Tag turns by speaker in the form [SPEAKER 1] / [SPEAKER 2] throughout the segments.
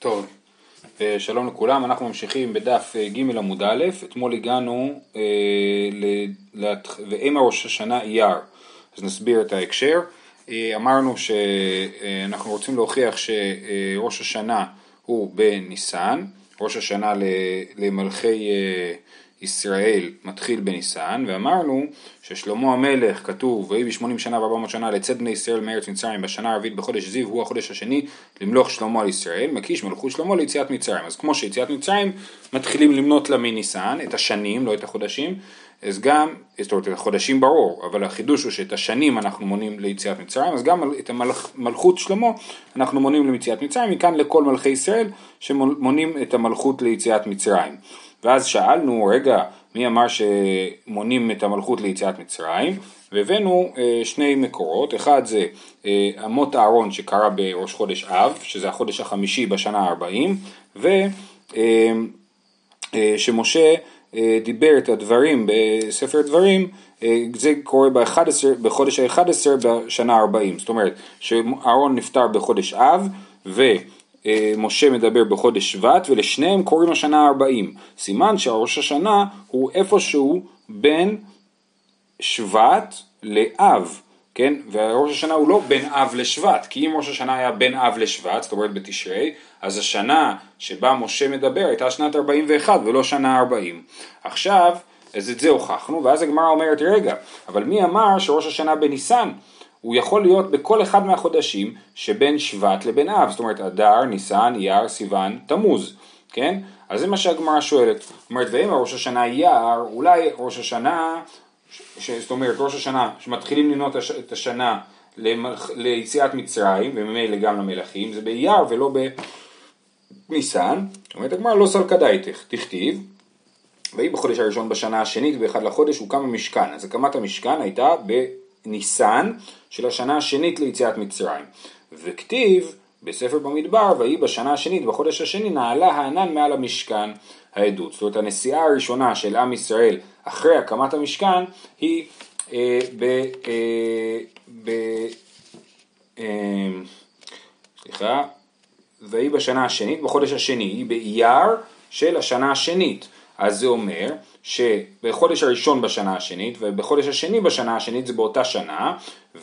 [SPEAKER 1] טוב, אה, שלום לכולם, אנחנו ממשיכים בדף אה, ג' עמוד א', אתמול הגענו אה, ואימה ראש השנה אייר, אז נסביר את ההקשר. אה, אמרנו שאנחנו רוצים להוכיח שראש השנה הוא בניסן, ראש השנה למלכי ישראל מתחיל בניסן, ואמרנו ששלמה המלך כתוב, ויהי בשמונים שנה וארבע מאות שנה לצאת בני ישראל מארץ מצרים בשנה הרביעית בחודש זיו, הוא החודש השני למלוך שלמה על ישראל, מקיש מלכות שלמה ליציאת מצרים. אז כמו שיציאת מצרים מתחילים למנות לה מניסן, את השנים, לא את החודשים, אז גם, זאת אומרת את החודשים ברור, אבל החידוש הוא שאת השנים אנחנו מונים ליציאת מצרים, אז גם את המלכות שלמה אנחנו מונים ליציאת מצרים, מכאן לכל מלכי ישראל שמונים את המלכות ליציאת מצרים. ואז שאלנו, רגע, מי אמר שמונים את המלכות ליציאת מצרים? והבאנו אה, שני מקורות, אחד זה אה, אמות אהרון שקרה בראש חודש אב, שזה החודש החמישי בשנה ה-40, ושמשה אה, אה, דיבר את הדברים בספר דברים, אה, זה קורה ב-11, בחודש ה-11 בשנה ה-40, זאת אומרת שאהרון נפטר בחודש אב, ו... אה, משה מדבר בחודש שבט ולשניהם קוראים השנה הארבעים. סימן שהראש השנה הוא איפשהו בין שבט לאב, כן? והראש השנה הוא לא בין אב לשבט, כי אם ראש השנה היה בין אב לשבט, זאת אומרת בתשרי, אז השנה שבה משה מדבר הייתה שנת 41 ולא שנה 40. עכשיו, אז את זה הוכחנו, ואז הגמרא אומרת, רגע, אבל מי אמר שראש השנה בניסן? הוא יכול להיות בכל אחד מהחודשים שבין שבט לבין אב, זאת אומרת אדר, ניסן, אייר, סיוון, תמוז, כן? אז זה מה שהגמרא שואלת. זאת אומרת, ואם ראש השנה אייר, אולי ראש השנה, ש... זאת אומרת ראש השנה, שמתחילים למנות את השנה למלכ... ליציאת מצרים, וממילא גם למלכים, זה באייר ולא בניסן. זאת אומרת, הגמרא לא סלקא דייתך, תכתיב. ויהי בחודש הראשון בשנה השנית, באחד לחודש, הוקם המשכן. אז הקמת המשכן הייתה ב... ניסן של השנה השנית ליציאת מצרים. וכתיב בספר במדבר, ויהי בשנה השנית, בחודש השני, נעלה הענן מעל המשכן העדות. זאת אומרת, הנסיעה הראשונה של עם ישראל אחרי הקמת המשכן היא אה, ב... אה, ב אה, סליחה, ויהי בשנה השנית, בחודש השני, היא באייר של השנה השנית. אז זה אומר שבחודש הראשון בשנה השנית ובחודש השני בשנה השנית זה באותה שנה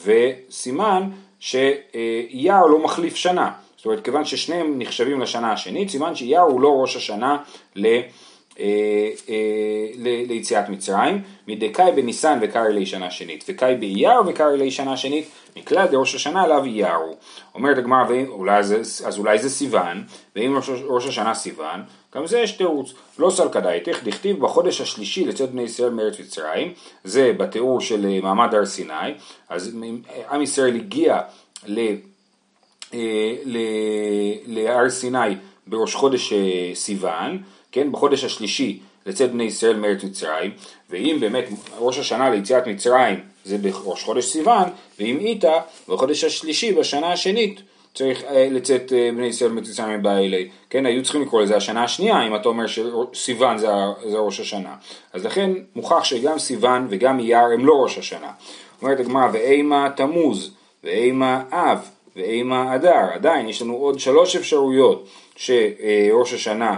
[SPEAKER 1] וסימן שאייר לא מחליף שנה. זאת אומרת כיוון ששניהם נחשבים לשנה השנית סימן שאייר הוא לא ראש השנה ל... אה, אה, ליציאת מצרים, מדקאי בניסן וקרעי לי שנה שנית, וקאי באייר וקרעי לי שנה שנית, מכלל דראש השנה עליו אייר אומרת הגמרא, אז אולי זה סיוון, ואם ראש, השנה סיוון, גם זה יש תירוץ. לא סלקא דייתך, דכתיב בחודש השלישי לצאת בני ישראל מארץ מצרים, זה בתיאור של אה, מעמד הר סיני, אז עם ישראל הגיע. להר סיני בראש חודש סיוון, כן, בחודש השלישי לצאת בני ישראל מארץ מצרים, ואם באמת ראש השנה ליציאת מצרים זה בראש חודש סיוון, ואם איתה בחודש השלישי בשנה השנית צריך אה, לצאת אה, בני ישראל מארץ מצרים מבעילי, כן, היו צריכים לקרוא לזה השנה השנייה אם אתה אומר שסיוון זה, זה ראש השנה, אז לכן מוכח שגם סיוון וגם אייר הם לא ראש השנה. אומרת הגמרא ואימה תמוז ואימה אב ואימה אדר, עדיין יש לנו עוד שלוש אפשרויות שראש השנה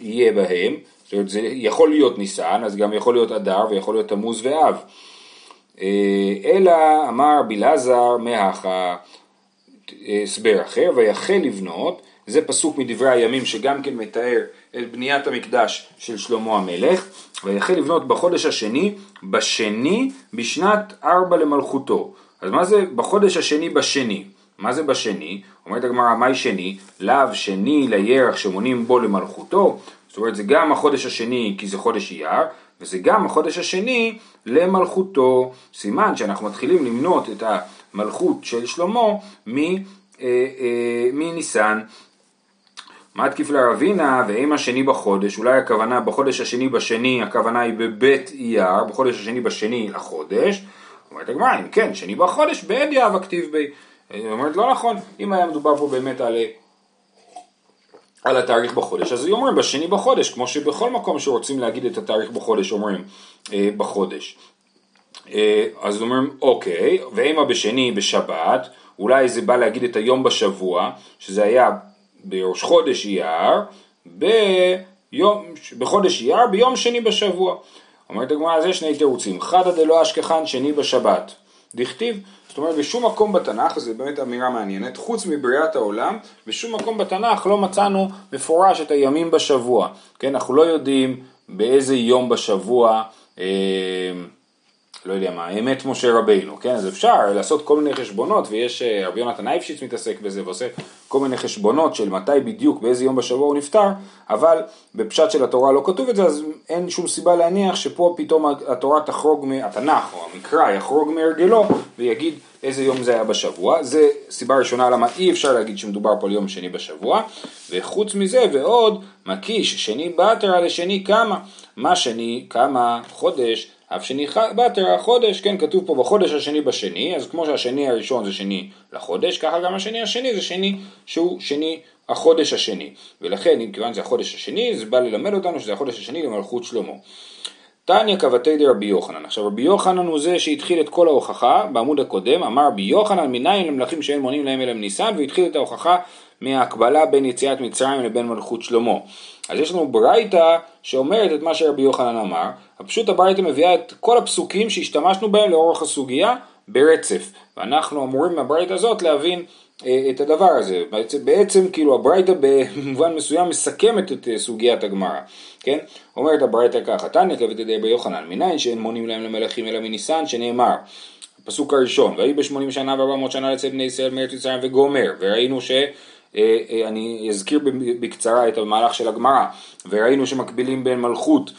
[SPEAKER 1] יהיה בהם, זאת אומרת זה יכול להיות ניסן, אז גם יכול להיות אדר ויכול להיות תמוז ואב. אה, אלא אמר בלעזר מהכה הסבר אחר, ויחל לבנות, זה פסוק מדברי הימים שגם כן מתאר את בניית המקדש של שלמה המלך, ויחל לבנות בחודש השני, בשני בשנת ארבע למלכותו. אז מה זה בחודש השני בשני? מה זה בשני? אומרת הגמרא, מהי שני? לאו שני לירח שמונים בו למלכותו. זאת אומרת, זה גם החודש השני כי זה חודש אייר, וזה גם החודש השני למלכותו. סימן שאנחנו מתחילים למנות את המלכות של שלמה מניסן. אה, אה, מה תקיף לרבינה ואם השני בחודש, אולי הכוונה בחודש השני בשני, הכוונה היא בבית אייר, בחודש השני בשני לחודש. אומרת הגמרא, אם כן, שני בחודש, בעד יאב הכתיב בי. היא אומרת לא נכון, אם היה מדובר פה באמת על, על התאריך בחודש, אז היא אומרת בשני בחודש, כמו שבכל מקום שרוצים להגיד את התאריך בחודש אומרים אה, בחודש. אה, אז אומרים אוקיי, ואימה בשני בשבת, אולי זה בא להגיד את היום בשבוע, שזה היה בראש חודש אייר, בחודש אייר ביום שני בשבוע. אומרת הגמרא, אז יש שני תירוצים, חדא דלא אשכחן שני בשבת. דכתיב, זאת אומרת בשום מקום בתנ"ך, זו באמת אמירה מעניינת, חוץ מבריאת העולם, בשום מקום בתנ"ך לא מצאנו מפורש את הימים בשבוע. כן, אנחנו לא יודעים באיזה יום בשבוע אה, לא יודע מה, אמת משה רבינו, כן? אז אפשר לעשות כל מיני חשבונות, ויש, אה, רבי יונתן אייפשיץ מתעסק בזה ועושה כל מיני חשבונות של מתי בדיוק, באיזה יום בשבוע הוא נפטר, אבל בפשט של התורה לא כתוב את זה, אז אין שום סיבה להניח שפה פתאום התורה תחרוג, התנ"ך או המקרא יחרוג מהרגלו ויגיד איזה יום זה היה בשבוע, זה סיבה ראשונה למה אי אפשר להגיד שמדובר פה על יום שני בשבוע, וחוץ מזה ועוד, מקיש, שני בתר לשני כמה, מה שני כמה חודש אף שני בתר החודש, כן, כתוב פה בחודש השני בשני, אז כמו שהשני הראשון זה שני לחודש, ככה גם השני השני זה שני שהוא שני החודש השני. ולכן, אם כיוון זה החודש השני, זה בא ללמד אותנו שזה החודש השני למלכות שלמה. תניא כבתי דרבי יוחנן. עכשיו רבי יוחנן הוא זה שהתחיל את כל ההוכחה בעמוד הקודם, אמר רבי יוחנן מניין למלכים שאין מונים להם אלא מניסן, והתחיל את ההוכחה מההקבלה בין יציאת מצרים לבין מלכות שלמה. אז יש לנו ברייתא שאומרת את מה שרבי יוחנן אמר, פשוט הברייתא מביאה את כל הפסוקים שהשתמשנו בהם לאורך הסוגיה ברצף, ואנחנו אמורים מהברייתא הזאת להבין אה, את הדבר הזה. בעצם, בעצם כאילו הברייתא במובן מסוים מסכמת את אה, סוגיית הגמרא, כן? אומרת הברייתא ככה, תניא כבית ידי רבי יוחנן, מניין שאין מונים להם למלכים אלא מניסן, שנאמר, הפסוק הראשון, ויהי בשמונים שנה וארבע מאות שנה לצאת בני ישראל מארץ מצרים וגומר, וראינו ש... אה, אה, אני אזכיר בקצרה את המהלך של הגמרא, וראינו שמקבילים בין מלכות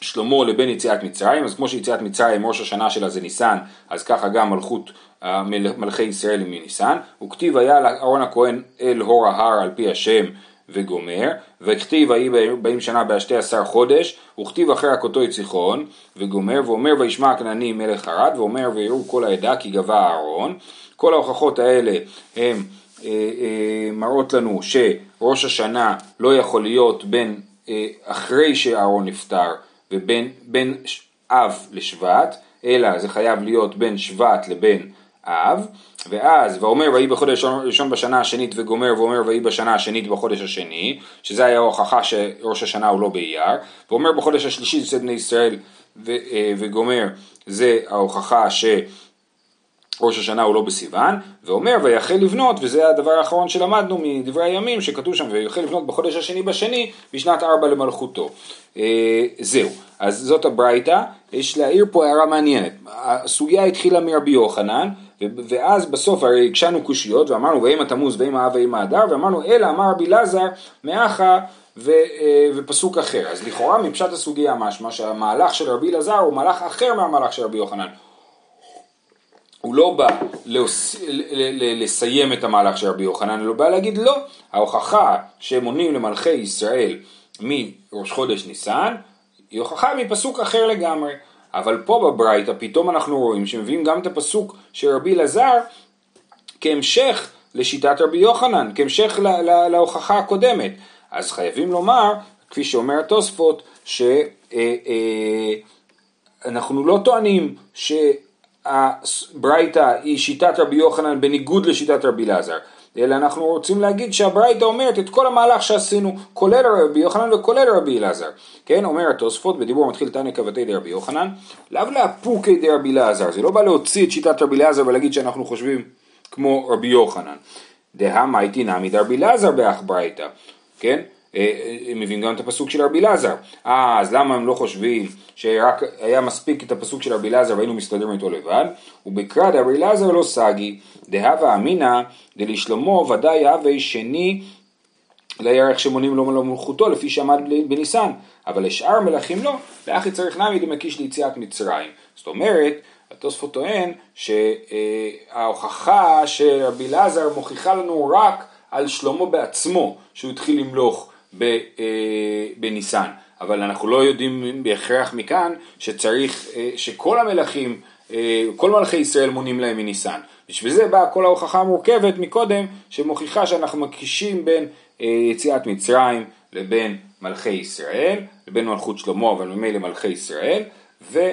[SPEAKER 1] שלמה לבין יציאת מצרים, אז כמו שיציאת מצרים ראש השנה שלה זה ניסן, אז ככה גם מלכות אה, מלכי ישראל היא מניסן, וכתיב היה לאהרון הכהן אל הור ההר על פי השם וגומר, וכתיב ויהי באים שנה בשתי עשר חודש, וכתיב אחרי הכותו את סיחון, וגומר, ואומר וישמע הכנעני מלך ערד, ואומר ויראו כל העדה כי גבה אהרון, כל ההוכחות האלה הם מראות לנו שראש השנה לא יכול להיות בין אה, אחרי שאהרון נפטר ובין בין אב לשבט, אלא זה חייב להיות בין שבט לבין אב, ואז ואומר ויהי בחודש ראשון בשנה השנית וגומר ואומר ויהי בשנה השנית בחודש השני, שזה היה ההוכחה שראש השנה הוא לא באייר, ואומר בחודש השלישי יוצא בני ישראל ו, וגומר זה ההוכחה ש... ראש השנה הוא לא בסיוון, ואומר ויחל לבנות, וזה הדבר האחרון שלמדנו מדברי הימים, שכתוב שם ויחל לבנות בחודש השני בשני, בשנת ארבע למלכותו. אה, זהו, אז זאת הברייתא, יש להעיר פה הערה מעניינת. הסוגיה התחילה מרבי יוחנן, ואז בסוף הרי הגשנו קושיות, ואמרנו ואם התמוז ואם האב ואם האדר, ואמרנו אלא אמר רבי לזר מאחה ו, אה, ופסוק אחר. אז לכאורה מפשט הסוגיה משמע שהמהלך של רבי אלעזר הוא מהלך אחר מהמהלך של רבי יוחנן. הוא לא בא להוס... לסיים את המהלך של רבי יוחנן, אלא בא להגיד לא, ההוכחה שמונים למלכי ישראל מראש חודש ניסן, היא הוכחה מפסוק אחר לגמרי. אבל פה בברייתא פתאום אנחנו רואים שמביאים גם את הפסוק של רבי אלעזר כהמשך לשיטת רבי יוחנן, כהמשך לה, לה, להוכחה הקודמת. אז חייבים לומר, כפי שאומר התוספות, שאנחנו אה, אה, לא טוענים ש... הברייתא היא שיטת רבי יוחנן בניגוד לשיטת רבי אלעזר, אלא אנחנו רוצים להגיד שהברייתא אומרת את כל המהלך שעשינו, כולל רבי יוחנן וכולל רבי אלעזר. כן, אומר התוספות, בדיבור מתחיל תניא כבתי דרבי יוחנן, לאו לאפוקי דרבי אלעזר, זה לא בא להוציא את שיטת רבי אלעזר ולהגיד שאנחנו חושבים כמו רבי יוחנן. דהמה הייתי נמי דרבי אלעזר באח ברייתא, כן? הם אה, אה, מביאים גם את הפסוק של רבי אלעזר. אה, אז למה הם לא חושבים שרק היה מספיק את הפסוק של רבי אלעזר והיינו מסתדרים איתו לבד? ובקרא דרבי אלעזר לא סגי, דהבה אמינא דלשלמה ודאי הווה שני לירך שמונים לו למלכותו לפי שעמד בניסן, אבל לשאר מלכים לא, לאחי צריך נמי דמקיש ליציאת מצרים. זאת אומרת, התוספות טוען שההוכחה של רבי אלעזר מוכיחה לנו רק על שלמה בעצמו, שהוא התחיל למלוך בניסן. אבל אנחנו לא יודעים בהכרח מכאן שצריך, אה, שכל המלכים, אה, כל מלכי ישראל מונים להם מניסן. בשביל זה באה כל ההוכחה המורכבת מקודם, שמוכיחה שאנחנו מקישים בין יציאת מצרים לבין מלכי ישראל, לבין מלכות שלמה, אבל ממילא מלכי ישראל, ו...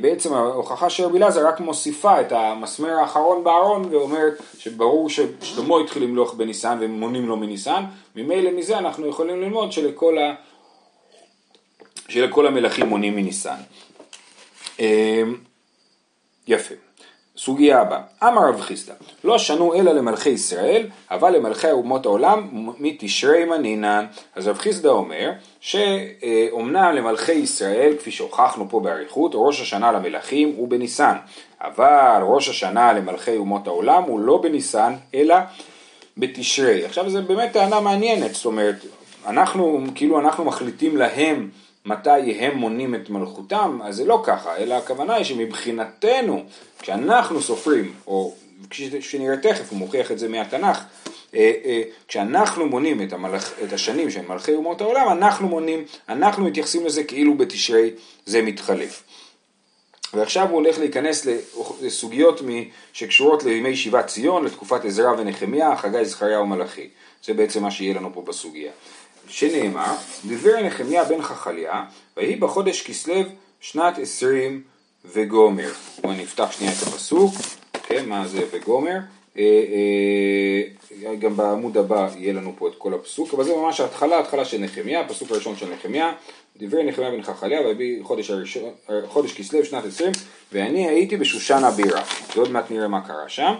[SPEAKER 1] בעצם ההוכחה של רבי אלעזר רק מוסיפה את המסמר האחרון בארון ואומרת שברור ששלמה התחיל למלוך בניסן ומונים לו מניסן, ממילא מזה אנחנו יכולים ללמוד שלכל, ה... שלכל המלכים מונים מניסן. יפה. סוגיה הבאה, אמר רב חיסדא, לא שנו אלא למלכי ישראל, אבל למלכי אומות העולם מתשרי מנינן. אז רב חיסדא אומר, שאומנם למלכי ישראל, כפי שהוכחנו פה באריכות, ראש השנה למלכים הוא בניסן, אבל ראש השנה למלכי אומות העולם הוא לא בניסן, אלא בתשרי. עכשיו זו באמת טענה מעניינת, זאת אומרת, אנחנו, כאילו אנחנו מחליטים להם מתי הם מונים את מלכותם, אז זה לא ככה, אלא הכוונה היא שמבחינתנו, כשאנחנו סופרים, או כשנראה תכף, הוא מוכיח את זה מהתנ"ך, אה, אה, כשאנחנו מונים את, המלכ, את השנים של מלכי אומות העולם, אנחנו מונים, אנחנו מתייחסים לזה כאילו בתשרי זה מתחלף. ועכשיו הוא הולך להיכנס לסוגיות שקשורות לימי שיבת ציון, לתקופת עזרא ונחמיה, חגי זכריה ומלאכי. זה בעצם מה שיהיה לנו פה בסוגיה. שנאמר, דיבר נחמיה בן חכליה, ויהי בחודש כסלו שנת עשרים וגומר. בואו נפתח שנייה את הפסוק, כן, מה זה וגומר. אה, אה, גם בעמוד הבא יהיה לנו פה את כל הפסוק, אבל זה ממש ההתחלה, ההתחלה של נחמיה, הפסוק הראשון של נחמיה, דיבר נחמיה בן חכליה, ויביא חודש, הראשון, חודש כסלו שנת עשרים, ואני הייתי בשושן הבירה, ועוד מעט נראה מה קרה שם,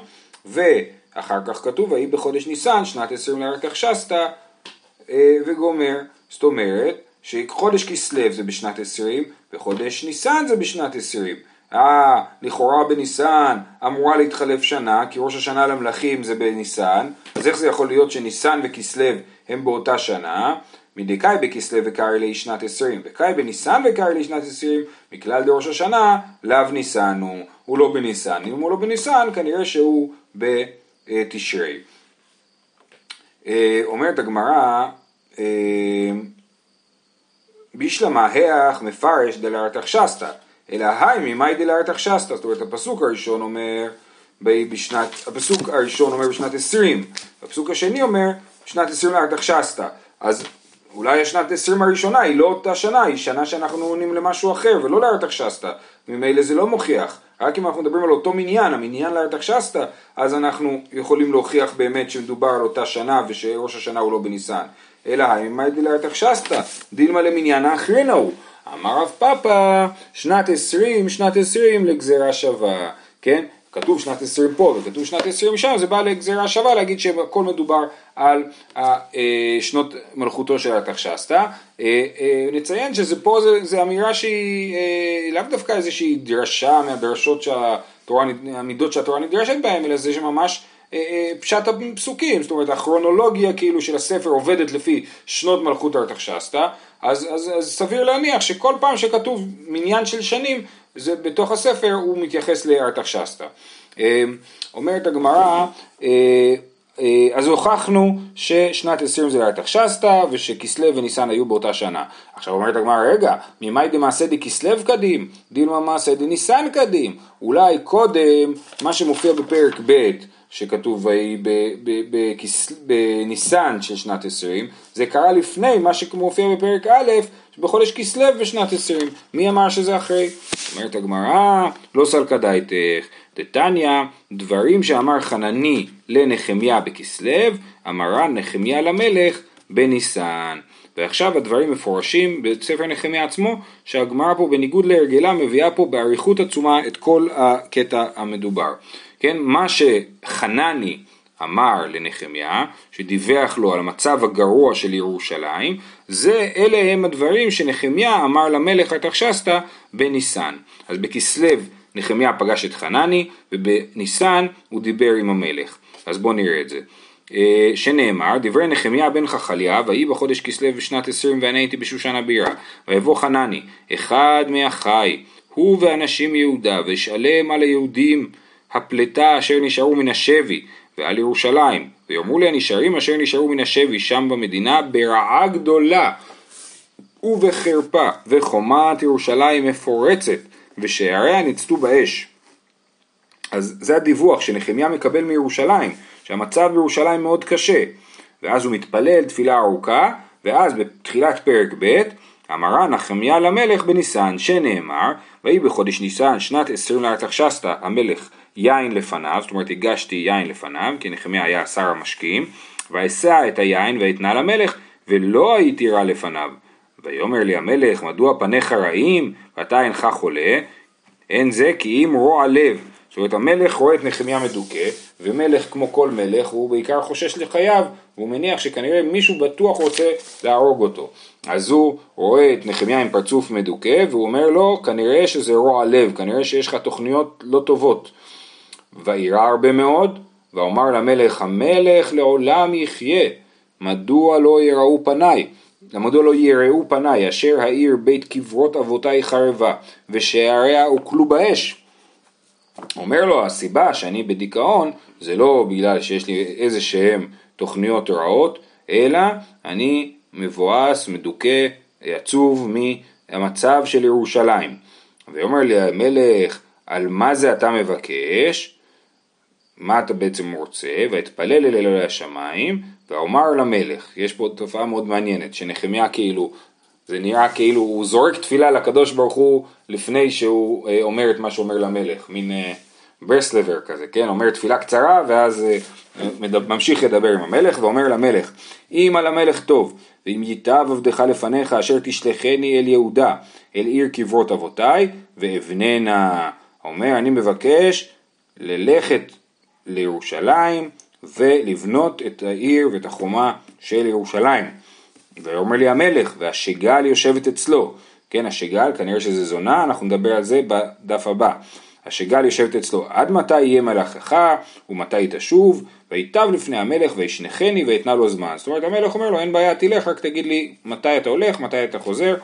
[SPEAKER 1] ואחר כך כתוב, ויהי בחודש ניסן, שנת עשרים לארתך שסתא, וגומר. זאת אומרת שחודש כסלו זה בשנת עשרים וחודש ניסן זה בשנת עשרים. אה, לכאורה בניסן אמורה להתחלף שנה, כי ראש השנה למלכים זה בניסן, אז איך זה יכול להיות שניסן וכסלו הם באותה שנה? מדקאי בכסלו וקרעי לי שנת עשרים, וקאי בניסן וקרעי לי שנת עשרים, מכלל דראש השנה, לאו ניסן הוא, הוא לא בניסן, אם הוא לא בניסן כנראה שהוא בתשרי. אה, אומרת הגמרא, אה, בישלמה היח מפרש דלארתך שסתא, אלא היי ממאי דלארתך שסתא, זאת אומרת הפסוק הראשון אומר בשנת, הפסוק הראשון אומר בשנת עשרים, הפסוק השני אומר בשנת עשרים לארתך שסתא, אז אולי השנת עשרים הראשונה היא לא אותה שנה, היא שנה שאנחנו עונים למשהו אחר ולא לארתך שסתא, ממילא זה לא מוכיח, רק אם אנחנו מדברים על אותו מניין, המניין לארתך שסתא, אז אנחנו יכולים להוכיח באמת שמדובר על אותה שנה ושראש השנה הוא לא בניסן. אלא האמא דילרתך שסתא, דילמה למניין האחרין ההוא. אמר רב פאפא, שנת עשרים, שנת עשרים לגזירה שווה, כן? כתוב שנת עשרים פה וכתוב שנת עשרים שם, זה בא לגזירה שווה להגיד שהכל מדובר על אה, שנות מלכותו של התחשסתא. אה, אה, נציין שזה פה זה, זה אמירה שהיא לאו דווקא איזושהי דרשה מהדרשות שהתורה, המידות שהתורה נדרשת בהן, אלא זה שממש פשט הפסוקים, זאת אומרת הכרונולוגיה כאילו של הספר עובדת לפי שנות מלכות ארתחשסתא, אז, אז, אז סביר להניח שכל פעם שכתוב מניין של שנים, זה בתוך הספר הוא מתייחס לארתחשסתא. אה, אומרת הגמרא, אז הוכחנו ששנת 20 זה לארתחשסתא ושכסלו וניסן היו באותה שנה. עכשיו אומרת הגמרא, רגע, ממאי דמעשה דכסלו קדים, דילמה מעשה דניסן קדים. אולי קודם מה שמופיע בפרק ב' שכתוב ויהי בניסן של שנת עשרים, זה קרה לפני מה שמופיע בפרק א', בחודש כסלו בשנת עשרים. מי אמר שזה אחרי? אומרת הגמרא, לא סלקא דייתך, דתניא, דברים שאמר חנני לנחמיה בכסלו, אמרן נחמיה למלך בניסן. ועכשיו הדברים מפורשים בספר נחמיה עצמו, שהגמרא פה בניגוד להרגלה מביאה פה באריכות עצומה את כל הקטע המדובר. כן, מה שחנני אמר לנחמיה, שדיווח לו על המצב הגרוע של ירושלים, זה, אלה הם הדברים שנחמיה אמר למלך ארתחשסתא בניסן. אז בכסלו נחמיה פגש את חנני, ובניסן הוא דיבר עם המלך. אז בואו נראה את זה. אה, שנאמר, דברי נחמיה בן חכליה, ויהי בחודש כסלו בשנת עשרים ואני הייתי בשושן הבירה, ויבוא חנני, אחד מאחי, הוא ואנשים יהודה, וישאלם על היהודים הפלטה אשר נשארו מן השבי ועל ירושלים. ויאמרו לי הנשארים אשר נשארו מן השבי שם במדינה ברעה גדולה ובחרפה וחומת ירושלים מפורצת ושעריה ניצתו באש. אז זה הדיווח שנחמיה מקבל מירושלים שהמצב בירושלים מאוד קשה. ואז הוא מתפלל תפילה ארוכה ואז בתחילת פרק ב' אמרה נחמיה למלך בניסן, שנאמר, ויהי בחודש ניסן שנת עשרים לארתחשסתא המלך יין לפניו, זאת אומרת הגשתי יין לפניו, כי נחמיה היה שר המשקיעים, ואשא את היין ואתנה למלך, ולא הייתי רע לפניו. ויאמר לי המלך, מדוע פניך רעים, ואתה אינך חולה? אין זה כי אם רוע לב. זאת אומרת המלך רואה את נחמיה מדוכא, ומלך כמו כל מלך הוא בעיקר חושש לחייו, והוא מניח שכנראה מישהו בטוח רוצה להרוג אותו. אז הוא רואה את נחמיה עם פרצוף מדוכא, והוא אומר לו, כנראה שזה רוע לב, כנראה שיש לך תוכניות לא טובות. וירא הרבה מאוד, ואומר למלך, המלך לעולם יחיה, מדוע לא יראו פניי? מדוע לא יראו פניי, אשר העיר בית קברות אבותיי חרבה, ושעריה הוקלו באש. אומר לו, הסיבה שאני בדיכאון זה לא בגלל שיש לי איזה שהם תוכניות רעות, אלא אני מבואס, מדוכא, עצוב מהמצב של ירושלים. ואומר לי המלך, על מה זה אתה מבקש? מה אתה בעצם רוצה? ואתפלל אל אלוהי השמיים, ואומר למלך, יש פה תופעה מאוד מעניינת, שנחמיה כאילו, זה נראה כאילו הוא זורק תפילה לקדוש ברוך הוא לפני שהוא אה, אומר את מה שאומר למלך, מין אה, ברסלבר כזה, כן? אומר תפילה קצרה ואז אה, מדבר, ממשיך לדבר עם המלך ואומר למלך, אם על המלך טוב, ואם ייטב עבדך לפניך אשר תשלחני אל יהודה, אל עיר קברות אבותיי, ואבננה. אומר, אני מבקש ללכת לירושלים ולבנות את העיר ואת החומה של ירושלים. ואומר לי המלך, והשגל יושבת אצלו. כן, השגל, כנראה שזה זונה, אנחנו נדבר על זה בדף הבא. השגל יושבת אצלו, עד מתי יהיה מלאכך ומתי תשוב, ויטב לפני המלך וישנכני ואתנה לו זמן. זאת אומרת המלך אומר לו אין בעיה תלך רק תגיד לי מתי אתה הולך, מתי אתה חוזר,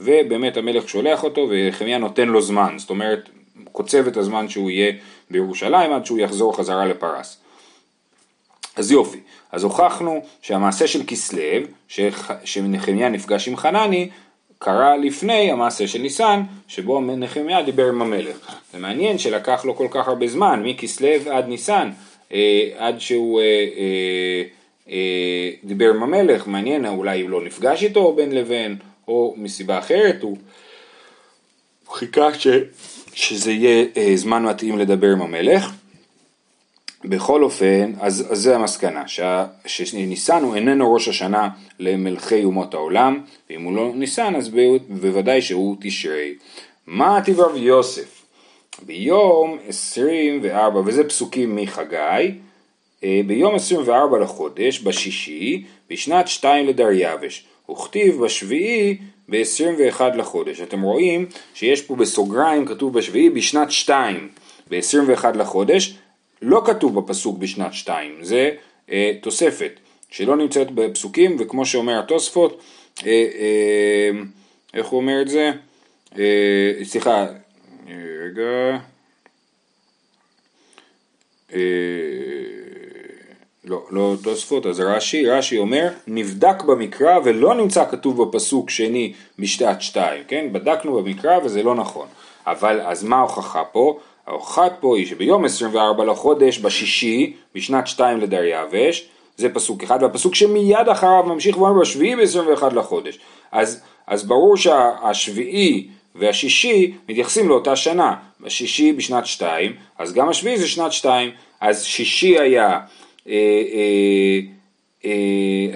[SPEAKER 1] ובאמת המלך שולח אותו ונחמיה נותן לו זמן, זאת אומרת קוצב את הזמן שהוא יהיה בירושלים עד שהוא יחזור חזרה לפרס. אז יופי, אז הוכחנו שהמעשה של כסלו, שנחמיה נפגש עם חנני, קרה לפני המעשה של ניסן, שבו נחמיה דיבר עם המלך. זה מעניין שלקח לו כל כך הרבה זמן, מכסלו עד ניסן, אה, עד שהוא אה, אה, אה, דיבר עם המלך, מעניין, אולי הוא לא נפגש איתו בין לבין, או מסיבה אחרת, הוא חיכה ש, שזה יהיה אה, זמן מתאים לדבר עם המלך. בכל אופן, אז, אז זה המסקנה, שניסן הוא איננו ראש השנה למלכי אומות העולם, ואם הוא לא ניסן אז בוודאי שהוא תשרי. מה טיב רב יוסף? ביום 24, וזה פסוקים מחגי, אה, ביום 24 לחודש, בשישי, בשנת 2 לדריווש, וכתיב בשביעי ב-21 לחודש. אתם רואים שיש פה בסוגריים כתוב בשביעי בשנת 2, ב-21 לחודש, לא כתוב בפסוק בשנת 2, זה אה, תוספת שלא נמצאת בפסוקים, וכמו שאומר התוספות, אה, אה, איך הוא אומר את זה? אה, סליחה, רגע, אה, לא, לא תוספות, אז רש"י, רש"י אומר, נבדק במקרא ולא נמצא כתוב בפסוק שני בשנת שתיים, כן? בדקנו במקרא וזה לא נכון. אבל אז מה ההוכחה פה? ההוכחה פה היא שביום 24 לחודש, בשישי, בשנת שתיים לדריווש, זה פסוק אחד, והפסוק שמיד אחריו ממשיך ואומר בשביעי ב-21 לחודש. אז, אז ברור שהשביעי והשישי מתייחסים לאותה שנה, השישי בשנת שתיים, אז גם השביעי זה שנת שתיים, אז שישי היה,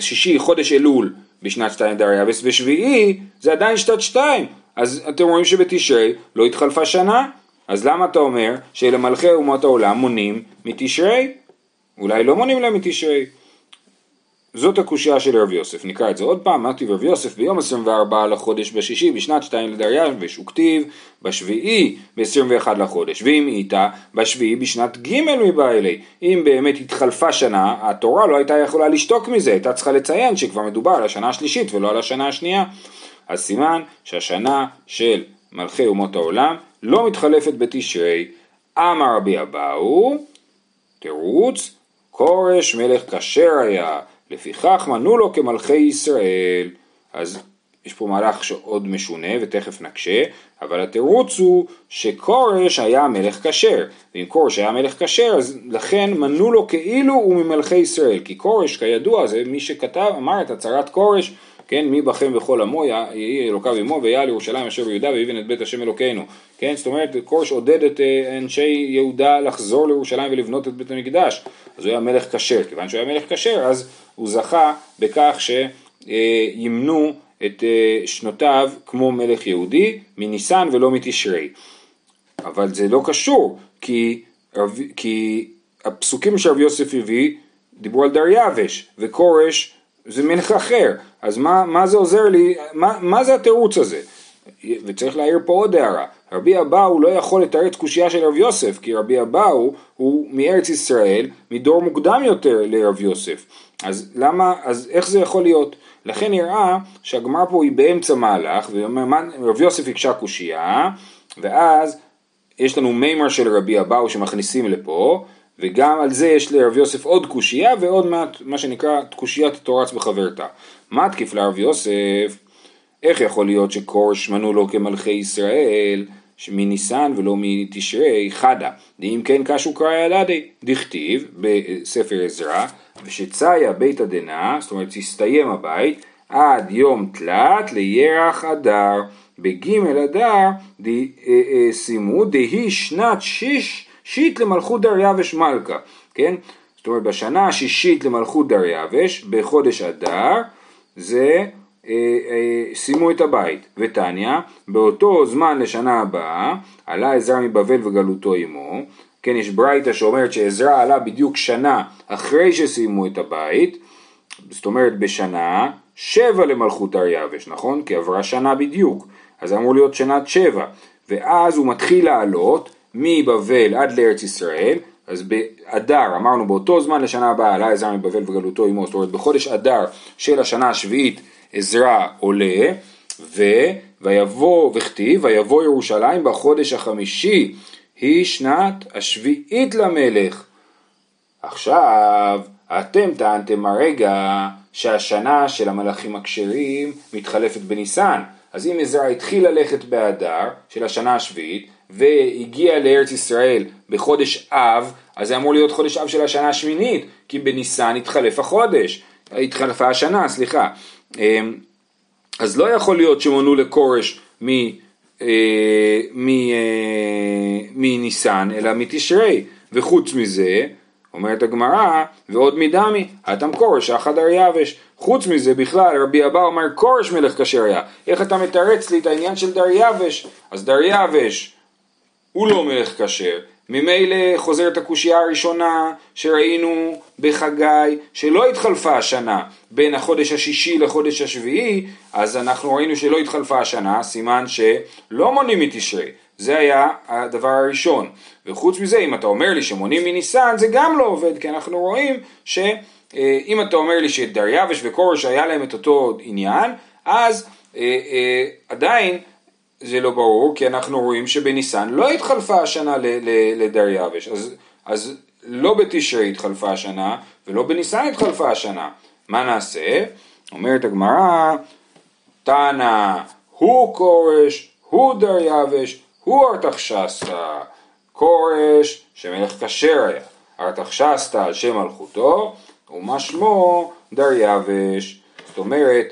[SPEAKER 1] שישי חודש אלול בשנת שתיים דריווס, ושביעי זה עדיין שנת שתיים, אז אתם רואים שבתשרי לא התחלפה שנה, אז למה אתה אומר שלמלכי אומות העולם מונים מתשרי? אולי לא מונים להם מתשרי. זאת הקושייה של רב יוסף, נקרא את זה עוד פעם, אמרתי רב יוסף ביום 24 לחודש בשישי בשנת שתיים לדריווש וכתיב בשביעי ב-21 לחודש. ואם איתה בשביעי בשנת ג' מבא אלי אם באמת התחלפה שנה התורה לא הייתה יכולה לשתוק מזה, הייתה צריכה לציין שכבר מדובר על השנה השלישית ולא על השנה השנייה. אז סימן שהשנה של מלכי אומות העולם לא מתחלפת בתשרי. אמר רבי אבאו תירוץ כורש מלך כשר היה לפיכך מנו לו כמלכי ישראל. אז יש פה מהלך שעוד משונה ותכף נקשה, אבל התירוץ הוא שכורש היה מלך כשר, ואם כורש היה מלך כשר אז לכן מנו לו כאילו הוא ממלכי ישראל, כי כורש כידוע זה מי שכתב, אמר את הצהרת כורש כן, מי בכם בכל עמו, יהי אלוקיו עמו, ויעל ירושלים אשר ביהודה, ויבן את בית השם אלוקינו. כן, זאת אומרת, כורש עודד את אה, אנשי יהודה לחזור לירושלים ולבנות את בית המקדש. אז הוא היה מלך כשר, כיוון שהוא היה מלך כשר, אז הוא זכה בכך שימנו את אה, שנותיו כמו מלך יהודי, מניסן ולא מתשרי. אבל זה לא קשור, כי, כי הפסוקים שרב יוסף הביא דיברו על דריווש, וכורש זה מלך אחר, אז מה, מה זה עוזר לי, מה, מה זה התירוץ הזה? וצריך להעיר פה עוד הערה, רבי אבאו לא יכול לתרץ קושייה של רב יוסף, כי רבי אבאו הוא מארץ ישראל, מדור מוקדם יותר לרב יוסף. אז למה, אז איך זה יכול להיות? לכן נראה שהגמר פה היא באמצע מהלך, ורב יוסף הקשה קושייה, ואז יש לנו מימר של רבי אבאו שמכניסים לפה, וגם על זה יש לרב יוסף עוד קושייה ועוד מעט מה שנקרא קושיית תורץ בחברתה. מה תקיף לרב יוסף? איך יכול להיות שכורש מנו לו כמלכי ישראל מניסן ולא מתשרי חדה, ואם כן קשו קראי עלדי, דכתיב בספר עזרא, ושציה ביתא דנא, זאת אומרת הסתיים הבית, עד יום תלת לירח אדר, בגימל אדר סיימו דהי שנת שיש שיט למלכות דריווש מלכה, כן? זאת אומרת בשנה השישית למלכות דריווש, בחודש אדר, זה אה, אה, סיימו את הבית. ותניא, באותו זמן לשנה הבאה, עלה עזרא מבבל וגלותו עמו, כן, יש ברייתא שאומרת שעזרא עלה בדיוק שנה אחרי שסיימו את הבית, זאת אומרת בשנה שבע למלכות דריווש, נכון? כי עברה שנה בדיוק, אז אמור להיות שנת שבע, ואז הוא מתחיל לעלות מבבל עד לארץ ישראל, אז באדר, אמרנו באותו זמן לשנה הבאה עלה עזרא מבבל וגלותו עמו, זאת אומרת בחודש אדר של השנה השביעית עזרא עולה, ו... ויבוא וכתיב, ויבוא ירושלים בחודש החמישי, היא שנת השביעית למלך. עכשיו, אתם טענתם הרגע שהשנה של המלאכים הכשרים מתחלפת בניסן. אז אם עזרא התחיל ללכת באדר של השנה השביעית, והגיע לארץ ישראל בחודש אב, אז זה אמור להיות חודש אב של השנה השמינית, כי בניסן התחלף החודש, התחלפה השנה, סליחה. אמ, אז לא יכול להיות שמונו לכורש אה, אה, מניסן, אלא מתשרי, וחוץ מזה, אומרת הגמרא, ועוד מדמי, התם כורש, אחא דריווש. חוץ מזה בכלל, רבי אבא אומר כורש מלך כשר היה. איך אתה מתרץ לי את העניין של דריווש? אז דריווש הוא לא מלך כשר. ממילא חוזרת הקושייה הראשונה שראינו בחגי שלא התחלפה השנה. בין החודש השישי לחודש השביעי אז אנחנו ראינו שלא התחלפה השנה סימן שלא מונים מתשרי זה היה הדבר הראשון. וחוץ מזה אם אתה אומר לי שמונים מניסן זה גם לא עובד כי אנחנו רואים שאם אתה אומר לי שדריווש וכורש היה להם את אותו עניין אז אה, אה, עדיין זה לא ברור, כי אנחנו רואים שבניסן לא התחלפה השנה לדריווש, אז, אז לא בתשרי התחלפה השנה, ולא בניסן התחלפה השנה. מה נעשה? אומרת הגמרא, תנא, הוא כורש, הוא דריווש, הוא ארתחשסתא. כורש, שמלך כשר היה, ארתחשסתא על שם מלכותו, ומה שמו דריווש. זאת אומרת,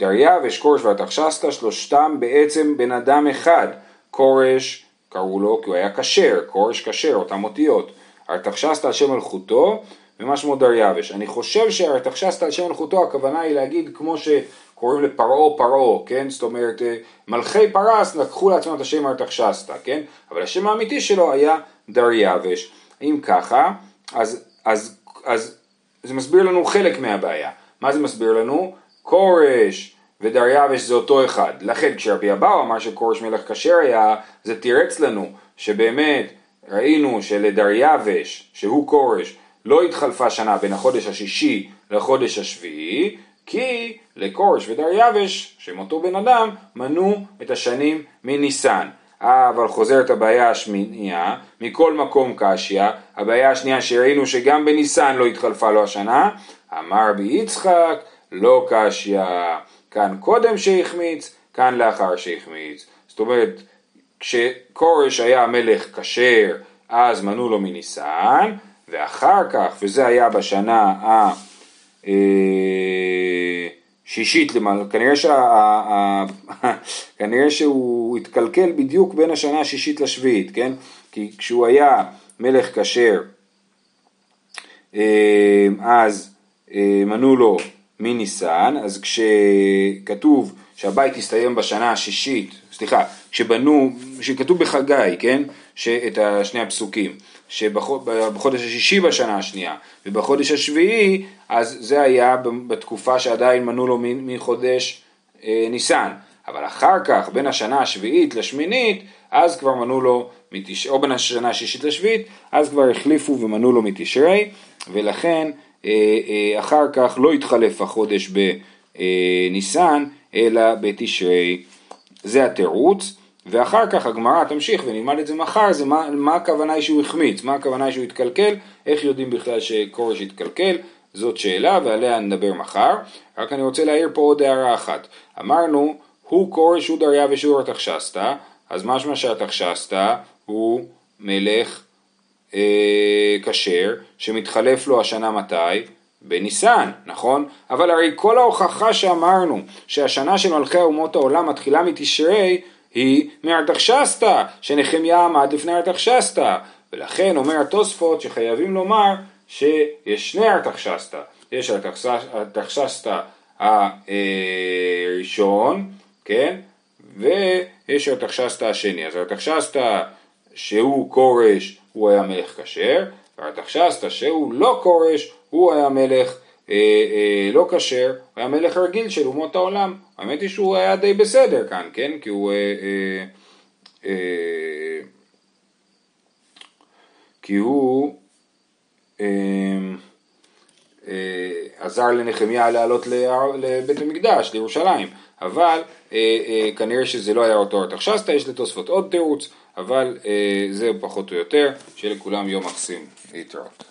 [SPEAKER 1] דריווש, כורש והתחשסתא, שלושתם בעצם בן אדם אחד. כורש, קראו לו כי הוא היה כשר, כורש כשר, אותם אותיות. ארתחשסתא על שם מלכותו, ומה שמו דריווש. אני חושב שארתחשסתא על שם מלכותו, הכוונה היא להגיד כמו שקוראים לפרעה פרעה, כן? זאת אומרת, אה, מלכי פרס לקחו לעצמם את השם ארתחשסתא, כן? אבל השם האמיתי שלו היה דריווש. אם ככה, אז, אז, אז זה מסביר לנו חלק מהבעיה. מה זה מסביר לנו? כורש ודריווש זה אותו אחד. לכן כשרבי אבאו אמר שכורש מלך כשר היה, זה תירץ לנו שבאמת ראינו שלדריווש, שהוא כורש, לא התחלפה שנה בין החודש השישי לחודש השביעי, כי לכורש ודריווש, שהם אותו בן אדם, מנו את השנים מניסן. אבל חוזרת הבעיה השמינייה, מכל מקום קשיא, הבעיה השנייה שראינו שגם בניסן לא התחלפה לו השנה, אמר בי יצחק, לא קשיא, כאן קודם שהחמיץ, כאן לאחר שהחמיץ. זאת אומרת, כשכורש היה מלך כשר, אז מנו לו מניסן, ואחר כך, וזה היה בשנה ה... שישית למעלה, כנראה, שה, כנראה שהוא התקלקל בדיוק בין השנה השישית לשביעית, כן? כי כשהוא היה מלך כשר, אה, אז אה, מנו לו מניסן, אז כשכתוב שהבית הסתיים בשנה השישית, סליחה, כשבנו, שכתוב בחגי, כן? את שני הפסוקים, שבחודש השישי בשנה השנייה ובחודש השביעי, אז זה היה בתקופה שעדיין מנו לו מחודש אה, ניסן. אבל אחר כך, בין השנה השביעית לשמינית, אז כבר מנו לו, מתש... או בין השנה השישית לשביעית, אז כבר החליפו ומנו לו מתשרי, ולכן אחר כך לא התחלף החודש בניסן, אלא בתשרי. זה התירוץ. ואחר כך הגמרא תמשיך ונלמד את זה מחר, זה מה, מה הכוונה היא שהוא החמיץ, מה הכוונה היא שהוא התקלקל, איך יודעים בכלל שכורש התקלקל, זאת שאלה ועליה נדבר מחר. רק אני רוצה להעיר פה עוד הערה אחת. אמרנו, הוא כורש הוא דריה ושיעור התחשסתא, אז משמע שהתחשסתא הוא מלך אה, כשר, אה, שמתחלף לו השנה מתי? בניסן, נכון? אבל הרי כל ההוכחה שאמרנו שהשנה של מלכי אומות העולם מתחילה מתשרי היא מארתחשסתא, שנחמיה עמד לפני ארתחשסתא, ולכן אומר התוספות שחייבים לומר שיש שני ארתחשסתא, יש ארתחשסתא הראשון, כן, ויש ארתחשסתא השני, אז ארתחשסתא שהוא כורש הוא היה מלך כשר, וארתחשסתא שהוא לא כורש הוא היה מלך אה, אה, לא כשר, הוא היה מלך רגיל של אומות העולם. האמת היא שהוא היה די בסדר כאן, כן? כי הוא... אה, אה, אה, כי הוא אה, אה, עזר לנחמיה לעלות לבית המקדש, לירושלים, אבל אה, אה, כנראה שזה לא היה אותו ארתחשסתא, יש לתוספות עוד תירוץ, אבל אה, זה פחות או יותר, שיהיה לכולם יום מקסים להתראות.